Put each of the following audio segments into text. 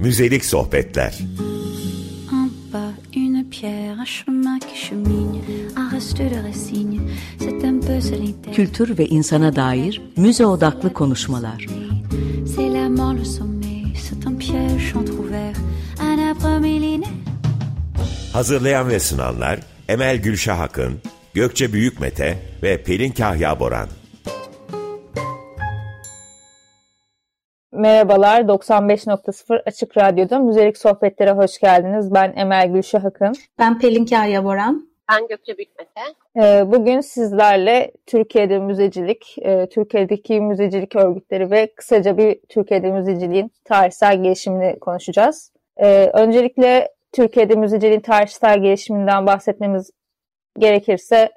Müzelik sohbetler. Un pas, une pierre, un chemin qui chemine, un reste de racine, c'est un peu solitaire. Kültür ve insana dair müze odaklı konuşmalar. C'est la mort, le sommet, c'est un piège entrouvert, un arbre millénaire. Hazırlayan ve sunanlar Emel Gülşah Akın, Gökçe Büyükmete ve Pelin Kahya Boran. Merhabalar, 95.0 Açık Radyo'da Müzelik Sohbetlere hoş geldiniz. Ben Emel Gülşah Akın. Ben Pelin Kaya Boran. Ben Gökçe Bükmete. Ee, bugün sizlerle Türkiye'de müzecilik, e, Türkiye'deki müzecilik örgütleri ve kısaca bir Türkiye'de müzeciliğin tarihsel gelişimini konuşacağız. Ee, öncelikle Türkiye'de müzeciliğin tarihsel gelişiminden bahsetmemiz gerekirse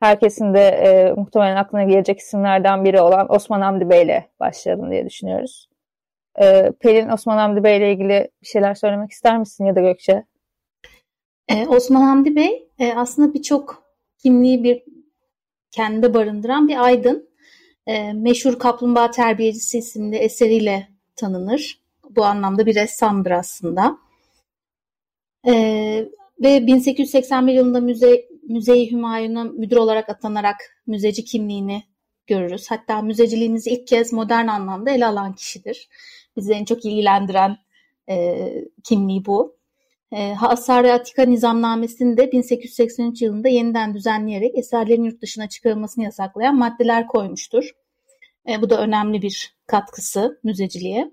herkesin de e, muhtemelen aklına gelecek isimlerden biri olan Osman Hamdi Bey ile başlayalım diye düşünüyoruz. E, Pelin Osman Hamdi Bey ile ilgili bir şeyler söylemek ister misin ya da Gökçe? Ee, Osman Hamdi Bey e, aslında birçok kimliği bir kendinde barındıran bir aydın. E, meşhur Kaplumbağa Terbiyecisi isimli eseriyle tanınır. Bu anlamda bir ressamdır aslında. E, ve 1881 yılında müze, Müze-i Hümayun'a müdür olarak atanarak müzeci kimliğini görürüz. Hatta müzeciliğimizi ilk kez modern anlamda ele alan kişidir. Bizi en çok ilgilendiren e, kimliği bu. E, Hasar-ı Atika Nizamnamesi'ni de 1883 yılında yeniden düzenleyerek eserlerin yurt dışına çıkarılmasını yasaklayan maddeler koymuştur. E, bu da önemli bir katkısı müzeciliğe.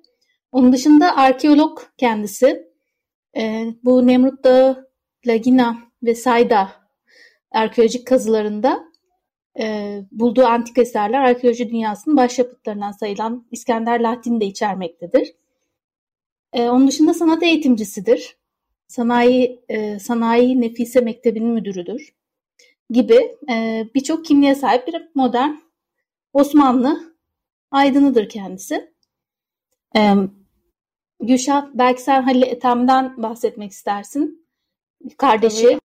Onun dışında arkeolog kendisi. E, bu Nemrut Dağı, Lagina ve Sayda arkeolojik kazılarında e, bulduğu antik eserler arkeoloji dünyasının başyapıtlarından sayılan İskender Latin'i de içermektedir. E, onun dışında sanat eğitimcisidir. Sanayi e, Sanayi Nefise Mektebi'nin müdürüdür gibi e, birçok kimliğe sahip bir modern Osmanlı aydınıdır kendisi. E, Gülşah belki sen Halil Ethem'den bahsetmek istersin. Kardeşi.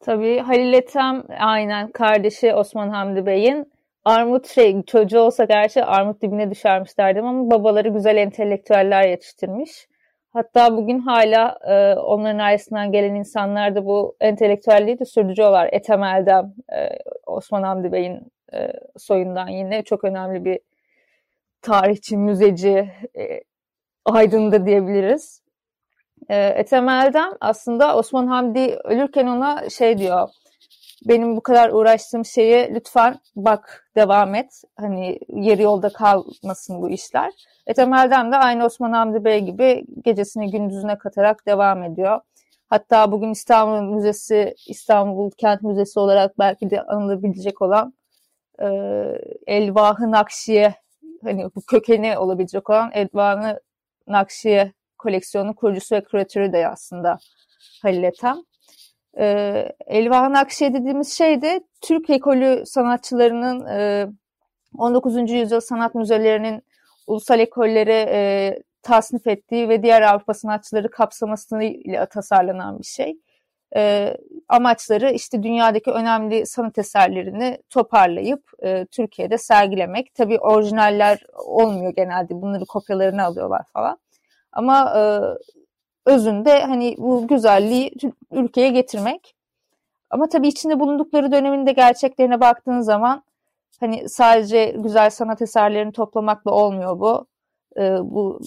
Tabii. Halil Ethem aynen kardeşi Osman Hamdi Bey'in armut şey çocuğu olsa gerçi armut dibine düşermiş derdim ama babaları güzel entelektüeller yetiştirmiş. Hatta bugün hala e, onların ailesinden gelen insanlar da bu entelektüelliği de sürdürüyorlar. Ethem Eldem, e, Osman Hamdi Bey'in e, soyundan yine çok önemli bir tarihçi, müzeci, e, aydın diyebiliriz. E, Ethem Eldem aslında Osman Hamdi ölürken ona şey diyor, benim bu kadar uğraştığım şeyi lütfen bak devam et. Hani yeri yolda kalmasın bu işler. Eldem de aynı Osman Hamdi Bey gibi gecesini gündüzüne katarak devam ediyor. Hatta bugün İstanbul Müzesi, İstanbul Kent Müzesi olarak belki de anılabilecek olan e, Elvahı Nakşiye, hani bu kökeni olabilecek olan Elvahı Nakşiye koleksiyonun kurucusu ve küratörü de aslında Halil Ethem. E, Elvahı Nakşiye dediğimiz şey de Türk ekolü sanatçılarının e, 19. yüzyıl sanat müzelerinin ulusal ekollere e, tasnif ettiği ve diğer Avrupa sanatçıları kapsamasıyla tasarlanan bir şey. E, amaçları işte dünyadaki önemli sanat eserlerini toparlayıp e, Türkiye'de sergilemek. Tabii orijinaller olmuyor genelde. Bunları kopyalarını alıyorlar falan. Ama e, özünde hani bu güzelliği ülkeye getirmek. Ama tabii içinde bulundukları dönemin de gerçeklerine baktığın zaman hani sadece güzel sanat eserlerini toplamakla olmuyor bu. Ee, bu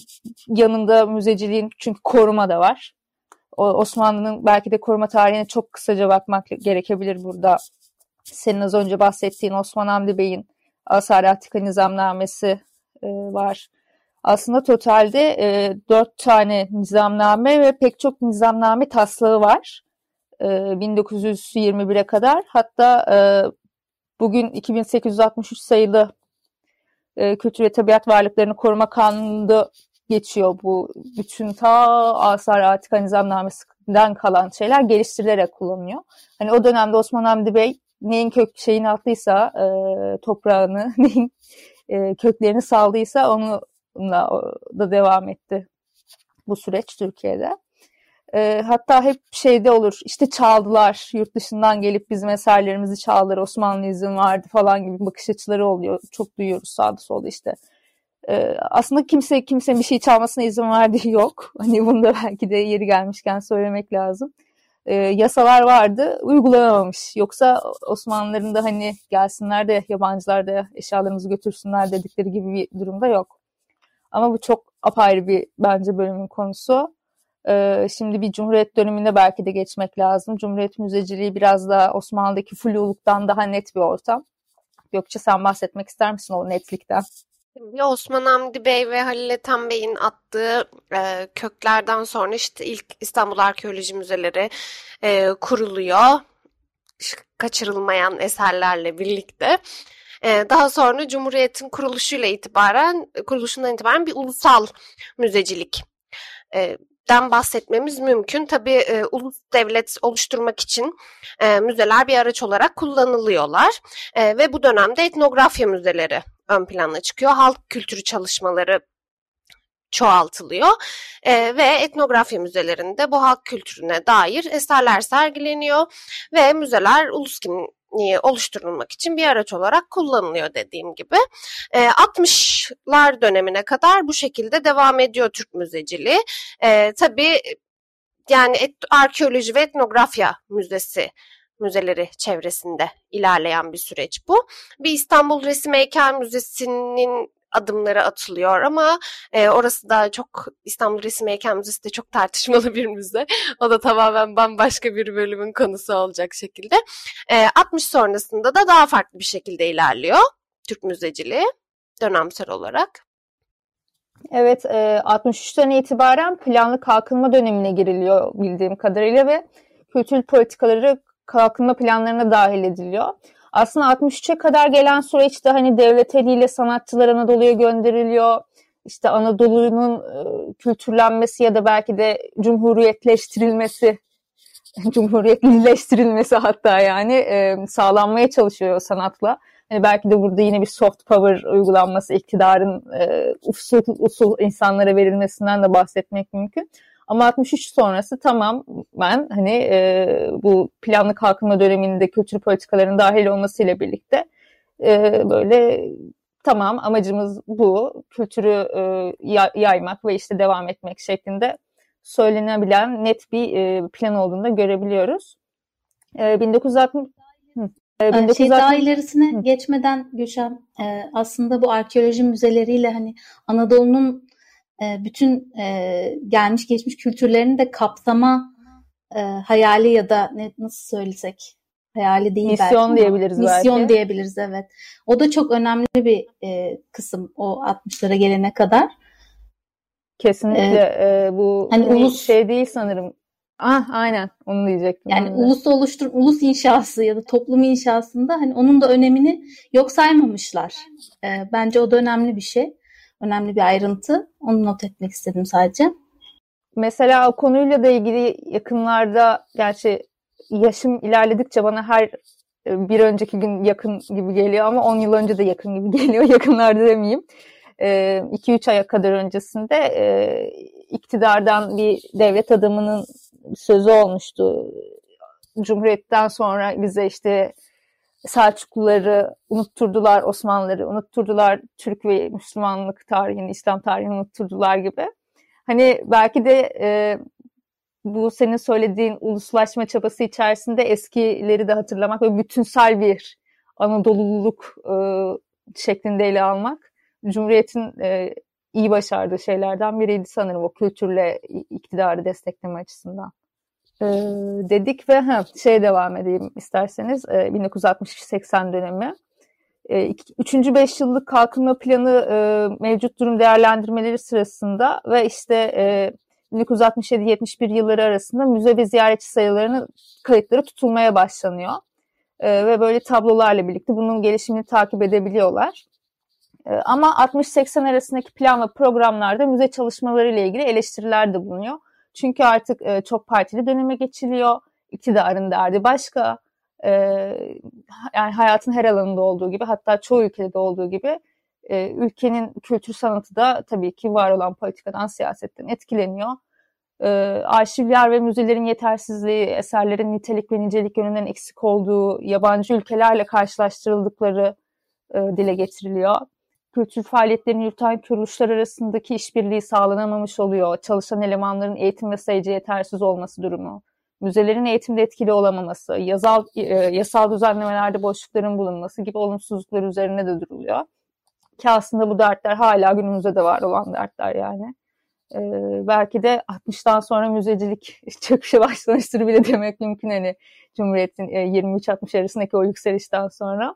yanında müzeciliğin çünkü koruma da var. O, Osmanlı'nın belki de koruma tarihine çok kısaca bakmak gerekebilir burada. Senin az önce bahsettiğin Osman Hamdi Bey'in Asar Atika Nizamnamesi e, var. Aslında totalde e, dört tane nizamname ve pek çok nizamname taslağı var. E, 1921'e kadar. Hatta e, bugün 2863 sayılı e, Kültür ve Tabiat Varlıklarını Koruma Kanunu'nda geçiyor bu bütün ta Asar Atika Nizamnamesi'nden kalan şeyler geliştirilerek kullanılıyor. Hani o dönemde Osman Hamdi Bey neyin kök şeyini attıysa e, toprağını, neyin e, köklerini saldıysa onunla da devam etti bu süreç Türkiye'de. E, hatta hep şeyde olur işte çaldılar yurt dışından gelip bizim eserlerimizi çaldılar Osmanlı izin vardı falan gibi bakış açıları oluyor. Çok duyuyoruz sağda solda işte. E, aslında kimse kimse bir şey çalmasına izin verdiği yok. Hani bunu da belki de yeri gelmişken söylemek lazım. E, yasalar vardı uygulanamamış. Yoksa Osmanlıların da hani gelsinler de yabancılar da eşyalarımızı götürsünler dedikleri gibi bir durumda yok. Ama bu çok apayrı bir bence bölümün konusu. Ee, şimdi bir Cumhuriyet döneminde belki de geçmek lazım. Cumhuriyet müzeciliği biraz da Osmanlı'daki fluluktan daha net bir ortam. Gökçe sen bahsetmek ister misin o netlikten? Osman Hamdi Bey ve Halil Ethem Bey'in attığı e, köklerden sonra işte ilk İstanbul Arkeoloji Müzeleri e, kuruluyor. Kaçırılmayan eserlerle birlikte. E, daha sonra Cumhuriyet'in kuruluşuyla itibaren, kuruluşundan itibaren bir ulusal müzecilik e, den bahsetmemiz mümkün. Tabii e, ulus devlet oluşturmak için e, müzeler bir araç olarak kullanılıyorlar e, ve bu dönemde etnografya müzeleri ön plana çıkıyor. Halk kültürü çalışmaları çoğaltılıyor e, ve etnografya müzelerinde bu halk kültürüne dair eserler sergileniyor ve müzeler ulus kimliği oluşturulmak için bir araç olarak kullanılıyor dediğim gibi. E, 60'lar dönemine kadar bu şekilde devam ediyor Türk müzeciliği. E, tabii yani arkeoloji ve etnografya müzesi müzeleri çevresinde ilerleyen bir süreç bu. Bir İstanbul Resim Heykel Müzesi'nin adımları atılıyor ama e, orası da çok İstanbul Resim Heykel Müzesi de çok tartışmalı bir müze. O da tamamen bambaşka bir bölümün konusu olacak şekilde. E, 60 sonrasında da daha farklı bir şekilde ilerliyor Türk müzeciliği dönemsel olarak. Evet, e, 63'ten itibaren planlı kalkınma dönemine giriliyor bildiğim kadarıyla ve kültür politikaları kalkınma planlarına dahil ediliyor. Aslında 63'e kadar gelen süreçte hani devlet eliyle sanatçılar Anadolu'ya gönderiliyor. İşte Anadolu'nun e, kültürlenmesi ya da belki de cumhuriyetleştirilmesi, cumhuriyetlileştirilmesi hatta yani e, sağlanmaya çalışıyor sanatla. Yani belki de burada yine bir soft power uygulanması, iktidarın e, usul usul insanlara verilmesinden de bahsetmek mümkün. Ama 63 sonrası tamam ben hani e, bu planlı kalkınma döneminde kültür politikalarının dahil olmasıyla birlikte e, böyle tamam amacımız bu kültürü e, yaymak ve işte devam etmek şeklinde söylenebilen net bir e, plan olduğunu da görebiliyoruz. E, 1960 Hı. E, 1960... Şey daha ilerisine Hı. geçmeden Gülşen e, aslında bu arkeoloji müzeleriyle hani Anadolu'nun bütün e, gelmiş geçmiş kültürlerini de kapsama e, hayali ya da ne, nasıl söylesek hayali değil misyon belki diyebiliriz misyon belki. diyebiliriz evet. O da çok önemli bir e, kısım o 60'lara gelene kadar. Kesinlikle ee, e, bu hani ulus şey değil sanırım. Ah aynen onu diyecektim. Yani ulus oluştur ulus inşası ya da toplum inşasında hani onun da önemini yok saymamışlar. E, bence o da önemli bir şey önemli bir ayrıntı. Onu not etmek istedim sadece. Mesela o konuyla da ilgili yakınlarda gerçi yaşım ilerledikçe bana her e, bir önceki gün yakın gibi geliyor ama 10 yıl önce de yakın gibi geliyor. Yakınlarda demeyeyim. 2-3 e, aya kadar öncesinde e, iktidardan bir devlet adamının sözü olmuştu. Cumhuriyetten sonra bize işte Selçukluları unutturdular, Osmanlıları unutturdular, Türk ve Müslümanlık tarihini, İslam tarihini unutturdular gibi. Hani belki de e, bu senin söylediğin uluslaşma çabası içerisinde eskileri de hatırlamak ve bütünsel bir Anadolululuk e, şeklinde ele almak Cumhuriyet'in e, iyi başardığı şeylerden biriydi sanırım o kültürle iktidarı destekleme açısından e, dedik ve ha, şey devam edeyim isterseniz e, 1960-80 dönemi. E, üçüncü beş yıllık kalkınma planı e, mevcut durum değerlendirmeleri sırasında ve işte e, 1967-71 yılları arasında müze ve ziyaretçi sayılarının kayıtları tutulmaya başlanıyor. E, ve böyle tablolarla birlikte bunun gelişimini takip edebiliyorlar. E, ama 60-80 arasındaki plan ve programlarda müze çalışmaları ile ilgili eleştiriler de bulunuyor. Çünkü artık e, çok partili döneme geçiliyor. İktidarın derdi başka. E, yani hayatın her alanında olduğu gibi hatta çoğu ülkede de olduğu gibi e, ülkenin kültür sanatı da tabii ki var olan politikadan, siyasetten etkileniyor. e, arşivler ve müzelerin yetersizliği, eserlerin nitelik ve nicelik yönünden eksik olduğu, yabancı ülkelerle karşılaştırıldıkları e, dile getiriliyor. Kültür faaliyetlerini yürüten kuruluşlar arasındaki işbirliği sağlanamamış oluyor. Çalışan elemanların eğitim ve sayıcı yetersiz olması durumu. Müzelerin eğitimde etkili olamaması, yasal, e, yasal düzenlemelerde boşlukların bulunması gibi olumsuzluklar üzerine de duruluyor. Ki aslında bu dertler hala günümüzde de var olan dertler yani. Ee, belki de 60'tan sonra müzecilik çöküşe başlamıştır bile demek mümkün hani Cumhuriyet'in e, 23-60 arasındaki o yükselişten sonra.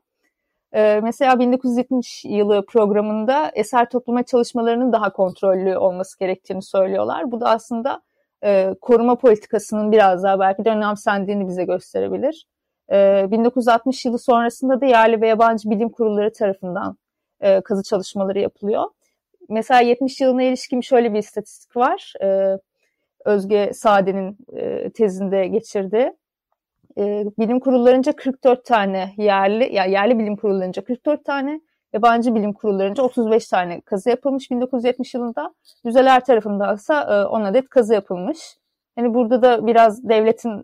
Ee, mesela 1970 yılı programında eser toplama çalışmalarının daha kontrollü olması gerektiğini söylüyorlar. Bu da aslında e, koruma politikasının biraz daha belki de önemsendiğini bize gösterebilir. E, 1960 yılı sonrasında da yerli ve yabancı bilim kurulları tarafından e, kazı çalışmaları yapılıyor. Mesela 70 yılına ilişkin şöyle bir istatistik var. E, Özge Sade'nin e, tezinde geçirdi. E, bilim kurullarınca 44 tane yerli, ya yani yerli bilim kurullarınca 44 tane, yabancı bilim kurullarınca 35 tane kazı yapılmış 1970 yılında. Müzeler tarafından ise 10 adet kazı yapılmış. Yani burada da biraz devletin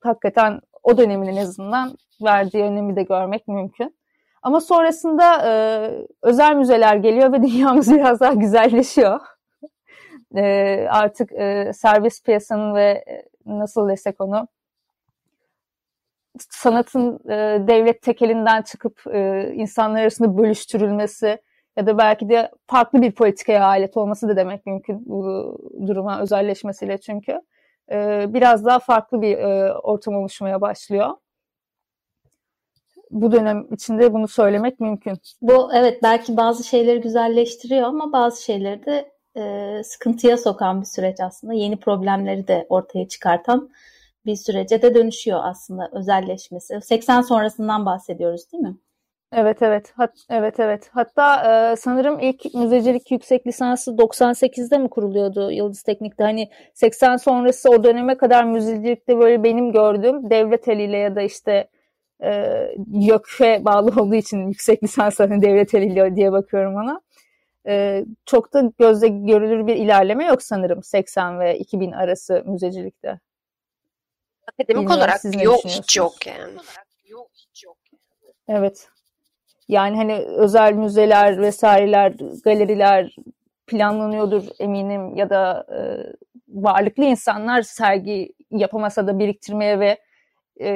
hakikaten o dönemin en azından verdiği önemi de görmek mümkün. Ama sonrasında e, özel müzeler geliyor ve dünyamız biraz daha güzelleşiyor. e, artık e, serbest piyasanın ve e, nasıl desek onu sanatın e, devlet tekelinden çıkıp e, insanlar arasında bölüştürülmesi ya da belki de farklı bir politikaya alet olması da demek mümkün bu duruma özelleşmesiyle çünkü. E, biraz daha farklı bir e, ortam oluşmaya başlıyor bu dönem içinde bunu söylemek mümkün. Bu evet belki bazı şeyleri güzelleştiriyor ama bazı şeyleri de e, sıkıntıya sokan bir süreç aslında. Yeni problemleri de ortaya çıkartan bir sürece de dönüşüyor aslında özelleşmesi. 80 sonrasından bahsediyoruz değil mi? Evet evet. Hat, evet evet. Hatta e, sanırım ilk müzecilik yüksek lisansı 98'de mi kuruluyordu Yıldız Teknik'te? Hani 80 sonrası o döneme kadar müzecilikte böyle benim gördüğüm devlet eliyle ya da işte e, YÖK'e bağlı olduğu için yüksek lisans hani devlet eliyle diye bakıyorum ona. E, çok da gözle görülür bir ilerleme yok sanırım 80 ve 2000 arası müzecilikte. Akademik Bilmiyorum, olarak yok hiç yok yani. Yok hiç yok. Evet. Yani hani özel müzeler vesaireler, galeriler planlanıyordur eminim ya da e, varlıklı insanlar sergi yapamasa da biriktirmeye ve e,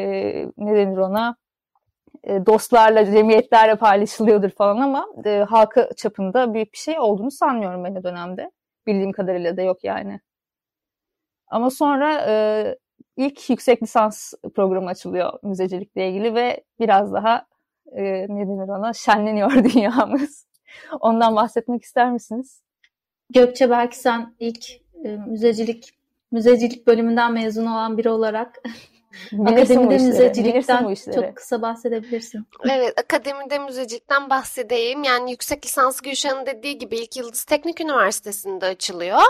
ne denir ona e, dostlarla, cemiyetlerle paylaşılıyordur falan ama e, halka çapında büyük bir şey olduğunu sanmıyorum ben o dönemde. Bildiğim kadarıyla da yok yani. Ama sonra e, ilk yüksek lisans programı açılıyor müzecilikle ilgili ve biraz daha e, ne denir ona şenleniyor dünyamız. Ondan bahsetmek ister misiniz? Gökçe belki sen ilk e, müzecilik müzecilik bölümünden mezun olan biri olarak Akademide müzecilikten çok kısa bahsedebilirsin. Evet, akademide müzecilikten bahsedeyim. Yani yüksek lisans Gülşah'ın dediği gibi ilk Yıldız Teknik Üniversitesi'nde açılıyor.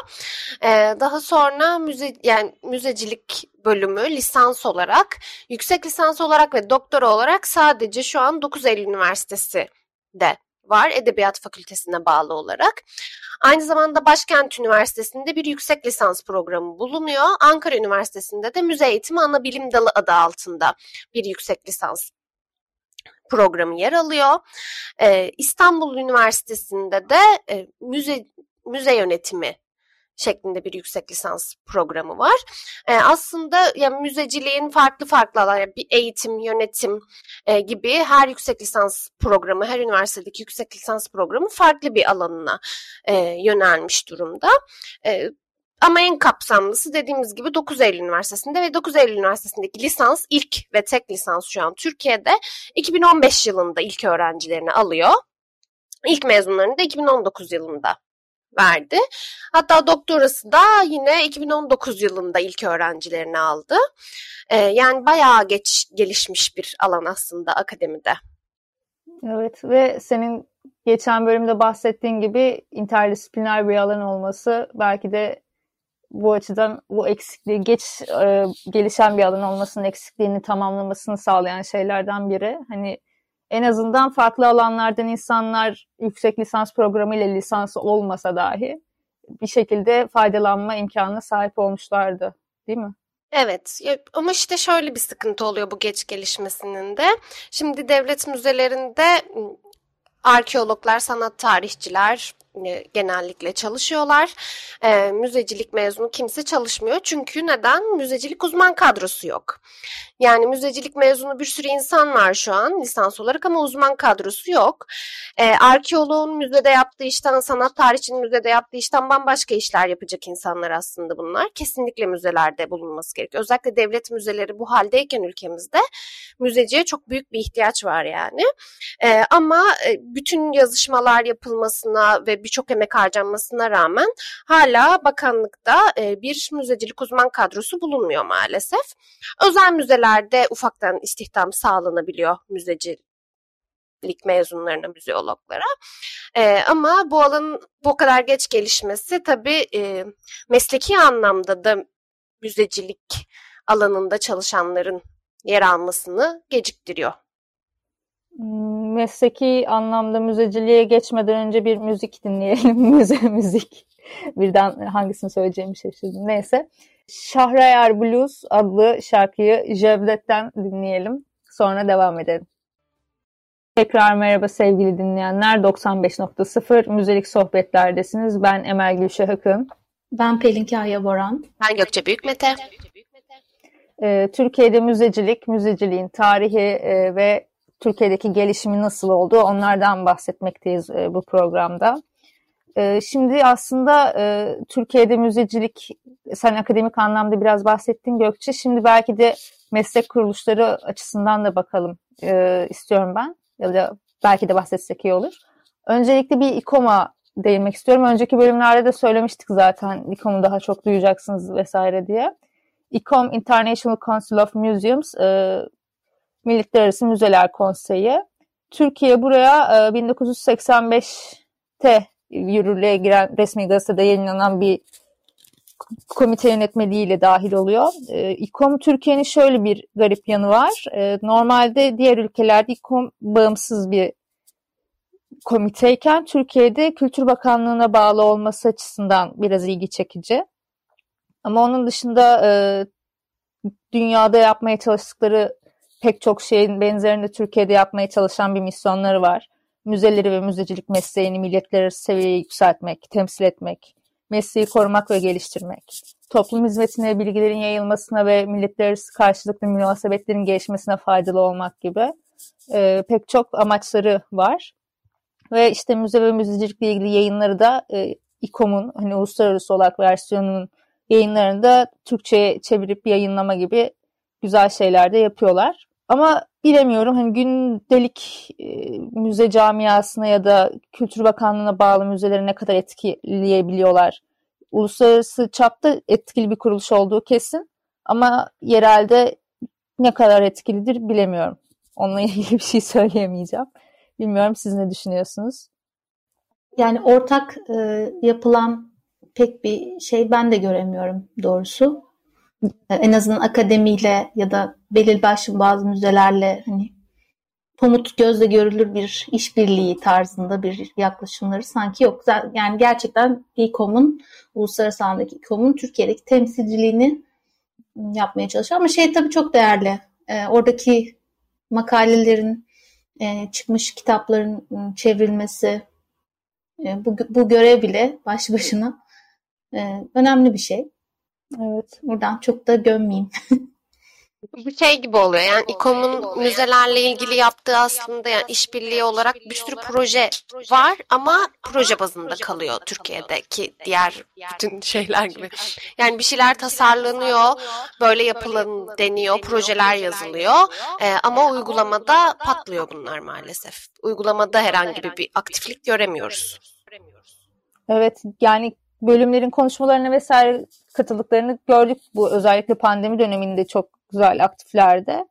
Ee, daha sonra müze yani müzecilik bölümü lisans olarak, yüksek lisans olarak ve doktora olarak sadece şu an 9 Eylül Üniversitesi de var Edebiyat Fakültesine bağlı olarak. Aynı zamanda Başkent Üniversitesi'nde bir yüksek lisans programı bulunuyor. Ankara Üniversitesi'nde de Müze Eğitimi Ana Bilim Dalı adı altında bir yüksek lisans programı yer alıyor. Ee, İstanbul Üniversitesi'nde de e, müze müze yönetimi şeklinde bir yüksek lisans programı var. E, aslında yani müzeciliğin farklı farklı alan, yani bir eğitim, yönetim e, gibi her yüksek lisans programı, her üniversitedeki yüksek lisans programı farklı bir alanına e, yönelmiş durumda. E, ama en kapsamlısı dediğimiz gibi 9 Eylül Üniversitesi'nde ve 9 Eylül Üniversitesi'ndeki lisans ilk ve tek lisans şu an Türkiye'de 2015 yılında ilk öğrencilerini alıyor. İlk mezunlarını da 2019 yılında verdi. Hatta doktorası da yine 2019 yılında ilk öğrencilerini aldı. Ee, yani bayağı geç gelişmiş bir alan aslında akademide. Evet ve senin geçen bölümde bahsettiğin gibi interdisipliner bir alan olması belki de bu açıdan bu eksikliği geç e, gelişen bir alan olmasının eksikliğini tamamlamasını sağlayan şeylerden biri. Hani en azından farklı alanlardan insanlar yüksek lisans programı ile lisans olmasa dahi bir şekilde faydalanma imkanına sahip olmuşlardı. Değil mi? Evet ama işte şöyle bir sıkıntı oluyor bu geç gelişmesinin de. Şimdi devlet müzelerinde arkeologlar, sanat tarihçiler, genellikle çalışıyorlar. E, müzecilik mezunu kimse çalışmıyor. Çünkü neden? Müzecilik uzman kadrosu yok. Yani müzecilik mezunu bir sürü insan var şu an lisans olarak ama uzman kadrosu yok. E, arkeoloğun müzede yaptığı işten, sanat tarihçinin müzede yaptığı işten bambaşka işler yapacak insanlar aslında bunlar. Kesinlikle müzelerde bulunması gerekiyor. Özellikle devlet müzeleri bu haldeyken ülkemizde müzeciye çok büyük bir ihtiyaç var yani. E, ama e, bütün yazışmalar yapılmasına ve birçok emek harcanmasına rağmen hala bakanlıkta e, bir müzecilik uzman kadrosu bulunmuyor maalesef. Özel müzelerde ufaktan istihdam sağlanabiliyor müzecilik mezunlarına, müzeologlara. E, ama bu alanın bu kadar geç gelişmesi tabii e, mesleki anlamda da müzecilik alanında çalışanların yer almasını geciktiriyor. Mesleki anlamda müzeciliğe geçmeden önce bir müzik dinleyelim. Müze müzik. Birden hangisini söyleyeceğimi şaşırdım. Neyse. Şahrayar Blues adlı şarkıyı Jevdet'ten dinleyelim. Sonra devam edelim. Tekrar merhaba sevgili dinleyenler. 95.0 Müzelik Sohbetlerdesiniz. Ben Emel Gülşah Akın. Ben Pelin Kaya Boran. Ben Gökçe Büyükmete. Ee, Türkiye'de müzecilik, müzeciliğin tarihi e, ve Türkiye'deki gelişimi nasıl oldu onlardan bahsetmekteyiz e, bu programda. E, şimdi aslında e, Türkiye'de müzecilik, sen akademik anlamda biraz bahsettin Gökçe. Şimdi belki de meslek kuruluşları açısından da bakalım e, istiyorum ben. Ya da belki de bahsetsek iyi olur. Öncelikle bir İKOM'a değinmek istiyorum. Önceki bölümlerde de söylemiştik zaten İKOM'u daha çok duyacaksınız vesaire diye. İKOM International Council of Museums e, Milletler Arası Müzeler Konseyi. Türkiye buraya 1985'te e, yürürlüğe giren resmi gazetede yayınlanan bir komite yönetmeliğiyle dahil oluyor. E, İKOM Türkiye'nin şöyle bir garip yanı var. E, normalde diğer ülkelerde İKOM bağımsız bir komiteyken Türkiye'de Kültür Bakanlığı'na bağlı olması açısından biraz ilgi çekici. Ama onun dışında dünyada yapmaya çalıştıkları pek çok şeyin benzerini Türkiye'de yapmaya çalışan bir misyonları var. Müzeleri ve müzecilik mesleğini milletler seviyeye yükseltmek, temsil etmek, mesleği korumak ve geliştirmek, toplum hizmetine, bilgilerin yayılmasına ve milletler arası karşılıklı münasebetlerin gelişmesine faydalı olmak gibi e, pek çok amaçları var. Ve işte müze ve müzecilikle ilgili yayınları da e, İKOM'un hani uluslararası olarak versiyonunun yayınlarını da Türkçe'ye çevirip yayınlama gibi güzel şeyler de yapıyorlar. Ama bilemiyorum hani gündelik e, müze camiasına ya da Kültür Bakanlığı'na bağlı müzeleri ne kadar etkileyebiliyorlar. Uluslararası çapta etkili bir kuruluş olduğu kesin ama yerelde ne kadar etkilidir bilemiyorum. Onunla ilgili bir şey söyleyemeyeceğim. Bilmiyorum siz ne düşünüyorsunuz? Yani ortak e, yapılan pek bir şey ben de göremiyorum doğrusu. En azından akademiyle ya da belirli başlı bazı müzelerle hani pamut gözle görülür bir işbirliği tarzında bir yaklaşımları sanki yok. Yani gerçekten İKOM'un uluslararası alandaki İKOM'un Türkiye'deki temsilciliğini yapmaya çalışıyor. Ama şey tabii çok değerli. E, oradaki makalelerin e, çıkmış kitapların ıı, çevrilmesi e, bu, bu görev bile baş başına e, önemli bir şey. Evet. Buradan çok da gömmeyeyim. Bu şey gibi oluyor yani İKOM'un müzelerle ilgili yaptığı aslında yani işbirliği olarak bir sürü proje var ama proje bazında kalıyor Türkiye'deki diğer bütün şeyler gibi. Yani bir şeyler tasarlanıyor, böyle yapılan deniyor, projeler yazılıyor ee, ama uygulamada patlıyor bunlar maalesef. Uygulamada herhangi bir aktiflik göremiyoruz. Evet yani bölümlerin konuşmalarına vesaire katıldıklarını gördük bu özellikle pandemi döneminde çok güzel aktiflerde.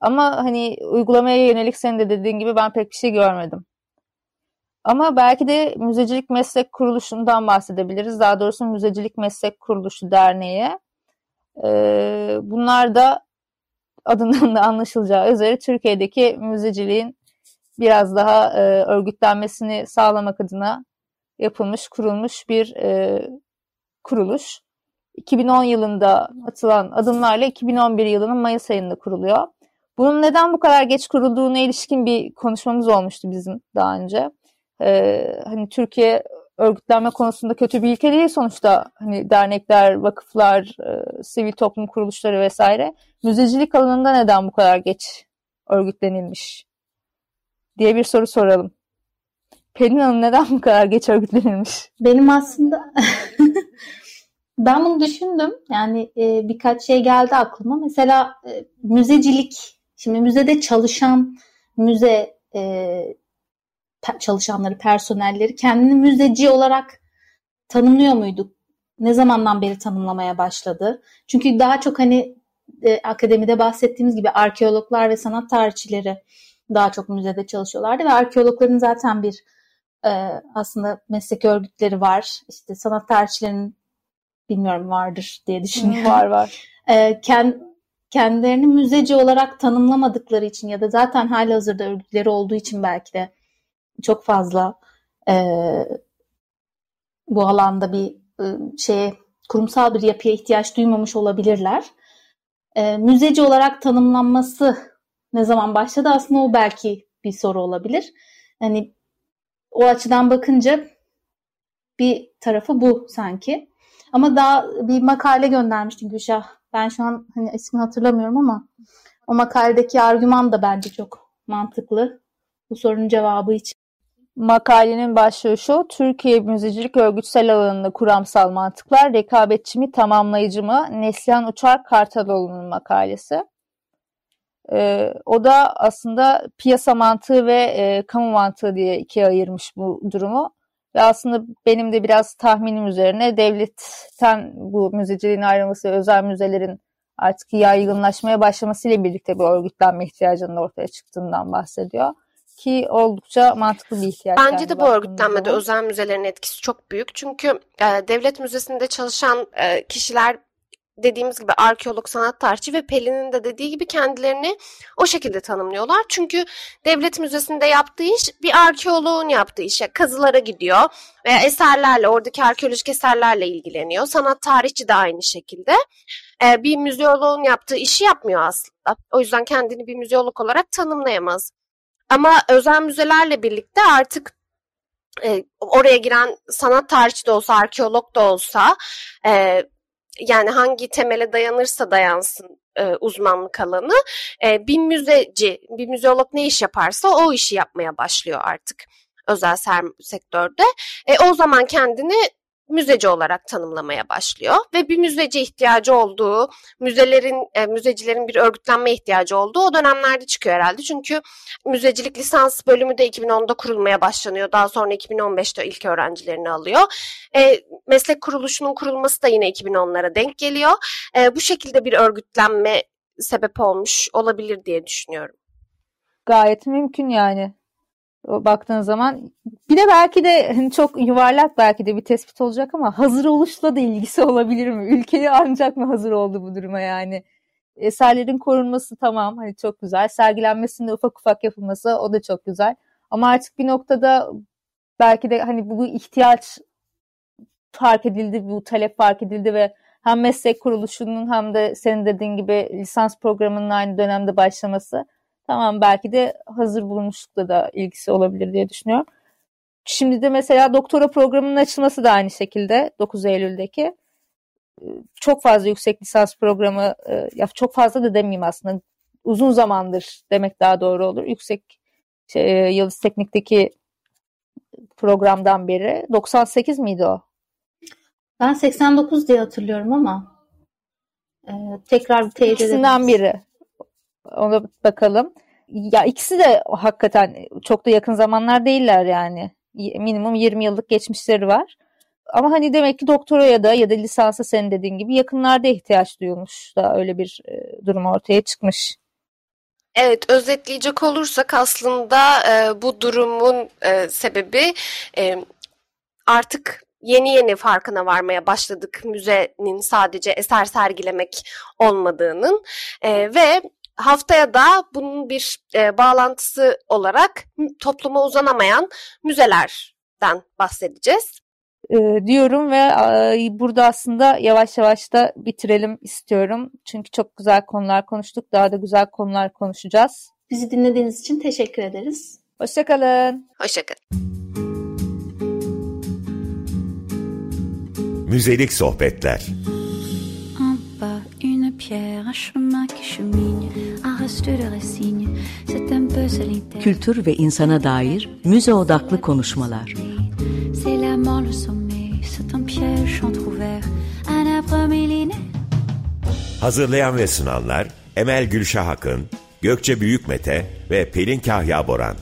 Ama hani uygulamaya yönelik senin de dediğin gibi ben pek bir şey görmedim. Ama belki de Müzecilik Meslek Kuruluşu'ndan bahsedebiliriz. Daha doğrusu Müzecilik Meslek Kuruluşu Derneği. Ee, bunlar da adından da anlaşılacağı üzere Türkiye'deki müzeciliğin biraz daha e, örgütlenmesini sağlamak adına yapılmış, kurulmuş bir e, kuruluş. 2010 yılında atılan adımlarla 2011 yılının Mayıs ayında kuruluyor. Bunun neden bu kadar geç kurulduğuna ilişkin bir konuşmamız olmuştu bizim daha önce. Ee, hani Türkiye örgütlenme konusunda kötü bir ülke değil sonuçta. Hani dernekler, vakıflar, e, sivil toplum kuruluşları vesaire. Müzecilik alanında neden bu kadar geç örgütlenilmiş diye bir soru soralım. Pelin Hanım neden bu kadar geç örgütlenilmiş? Benim aslında ben bunu düşündüm. Yani e, birkaç şey geldi aklıma. Mesela e, müzecilik. Şimdi müzede çalışan müze e, çalışanları, personelleri kendini müzeci olarak tanımlıyor muydu? Ne zamandan beri tanımlamaya başladı? Çünkü daha çok hani e, akademide bahsettiğimiz gibi arkeologlar ve sanat tarihçileri daha çok müzede çalışıyorlardı ve arkeologların zaten bir e, aslında meslek örgütleri var. İşte sanat tarihçilerinin bilmiyorum vardır diye düşünüyorum. Var var. E, kend, kendilerini müzeci olarak tanımlamadıkları için ya da zaten hali hazırda örgütleri olduğu için belki de çok fazla e, bu alanda bir e, şeye kurumsal bir yapıya ihtiyaç duymamış olabilirler. E, müzeci olarak tanımlanması ne zaman başladı aslında o belki bir soru olabilir. Hani o açıdan bakınca bir tarafı bu sanki. Ama daha bir makale göndermiştin Gülşah. Ben şu an hani ismini hatırlamıyorum ama o makaledeki argüman da bence çok mantıklı. Bu sorunun cevabı için. Makalenin başlığı şu, Türkiye müzecilik örgütsel alanında kuramsal mantıklar, rekabetçi mi, tamamlayıcı mı? Neslihan Uçar Kartaloğlu'nun makalesi. Ee, o da aslında piyasa mantığı ve e, kamu mantığı diye ikiye ayırmış bu durumu. Ve aslında benim de biraz tahminim üzerine devletten bu müzeciliğin ayrılması ve özel müzelerin artık yaygınlaşmaya başlamasıyla birlikte bir örgütlenme ihtiyacının ortaya çıktığından bahsediyor ki oldukça mantıklı bir ihtiyaç. Bence de bu örgütlenmede özel müzelerin etkisi çok büyük. Çünkü e, devlet müzesinde çalışan e, kişiler dediğimiz gibi arkeolog, sanat tarihçi ve Pelin'in de dediği gibi kendilerini o şekilde tanımlıyorlar. Çünkü devlet müzesinde yaptığı iş bir arkeoloğun yaptığı işe kazılara gidiyor veya eserlerle, oradaki arkeolojik eserlerle ilgileniyor. Sanat tarihçi de aynı şekilde. Ee, bir müzeoloğun yaptığı işi yapmıyor aslında. O yüzden kendini bir müzeolog olarak tanımlayamaz. Ama özel müzelerle birlikte artık e, oraya giren sanat tarihçi de olsa, arkeolog da olsa e, yani hangi temele dayanırsa dayansın e, uzmanlık alanı e, bir müzeci, bir müzeolog ne iş yaparsa o işi yapmaya başlıyor artık özel sektörde. E, o zaman kendini müzeci olarak tanımlamaya başlıyor ve bir müzeci ihtiyacı olduğu, müzelerin, e, müzecilerin bir örgütlenme ihtiyacı olduğu o dönemlerde çıkıyor herhalde. Çünkü müzecilik lisans bölümü de 2010'da kurulmaya başlanıyor. Daha sonra 2015'te ilk öğrencilerini alıyor. E, meslek kuruluşunun kurulması da yine 2010'lara denk geliyor. E, bu şekilde bir örgütlenme sebep olmuş olabilir diye düşünüyorum. Gayet mümkün yani baktığın zaman bir de belki de hani çok yuvarlak belki de bir tespit olacak ama hazır oluşla da ilgisi olabilir mi? Ülkeyi ancak mı hazır oldu bu duruma yani? Eserlerin korunması tamam hani çok güzel. Sergilenmesinde ufak ufak yapılması o da çok güzel. Ama artık bir noktada belki de hani bu ihtiyaç fark edildi, bu talep fark edildi ve hem meslek kuruluşunun hem de senin dediğin gibi lisans programının aynı dönemde başlaması Tamam belki de hazır bulunmuşlukla da ilgisi olabilir diye düşünüyorum. Şimdi de mesela doktora programının açılması da aynı şekilde 9 Eylül'deki. Ee, çok fazla yüksek lisans programı, e, ya çok fazla da demeyeyim aslında. Uzun zamandır demek daha doğru olur. Yüksek şey, Yıldız Teknik'teki programdan beri. 98 miydi o? Ben 89 diye hatırlıyorum ama e, tekrar bir teyit İkisinden biri. Ona bakalım. Ya ikisi de hakikaten çok da yakın zamanlar değiller yani. Minimum 20 yıllık geçmişleri var. Ama hani demek ki doktoraya da ya da lisansa senin dediğin gibi yakınlarda ihtiyaç duyulmuş da öyle bir e, durum ortaya çıkmış. Evet, özetleyecek olursak aslında e, bu durumun e, sebebi e, artık yeni yeni farkına varmaya başladık müzenin sadece eser sergilemek olmadığının e, ve haftaya da bunun bir e, bağlantısı olarak topluma uzanamayan müzeler den bahsedeceğiz. E, diyorum ve e, burada aslında yavaş yavaş da bitirelim istiyorum. Çünkü çok güzel konular konuştuk. Daha da güzel konular konuşacağız. Bizi dinlediğiniz için teşekkür ederiz. Hoşçakalın. Hoşçakalın. Müzelik sohbetler. En bas, une pierre, un chemin qui chemine, Kültür ve insana dair müze odaklı konuşmalar. Hazırlayan ve sunanlar Emel Gülşah Akın, Gökçe Büyükmete ve Pelin Kahya Boran.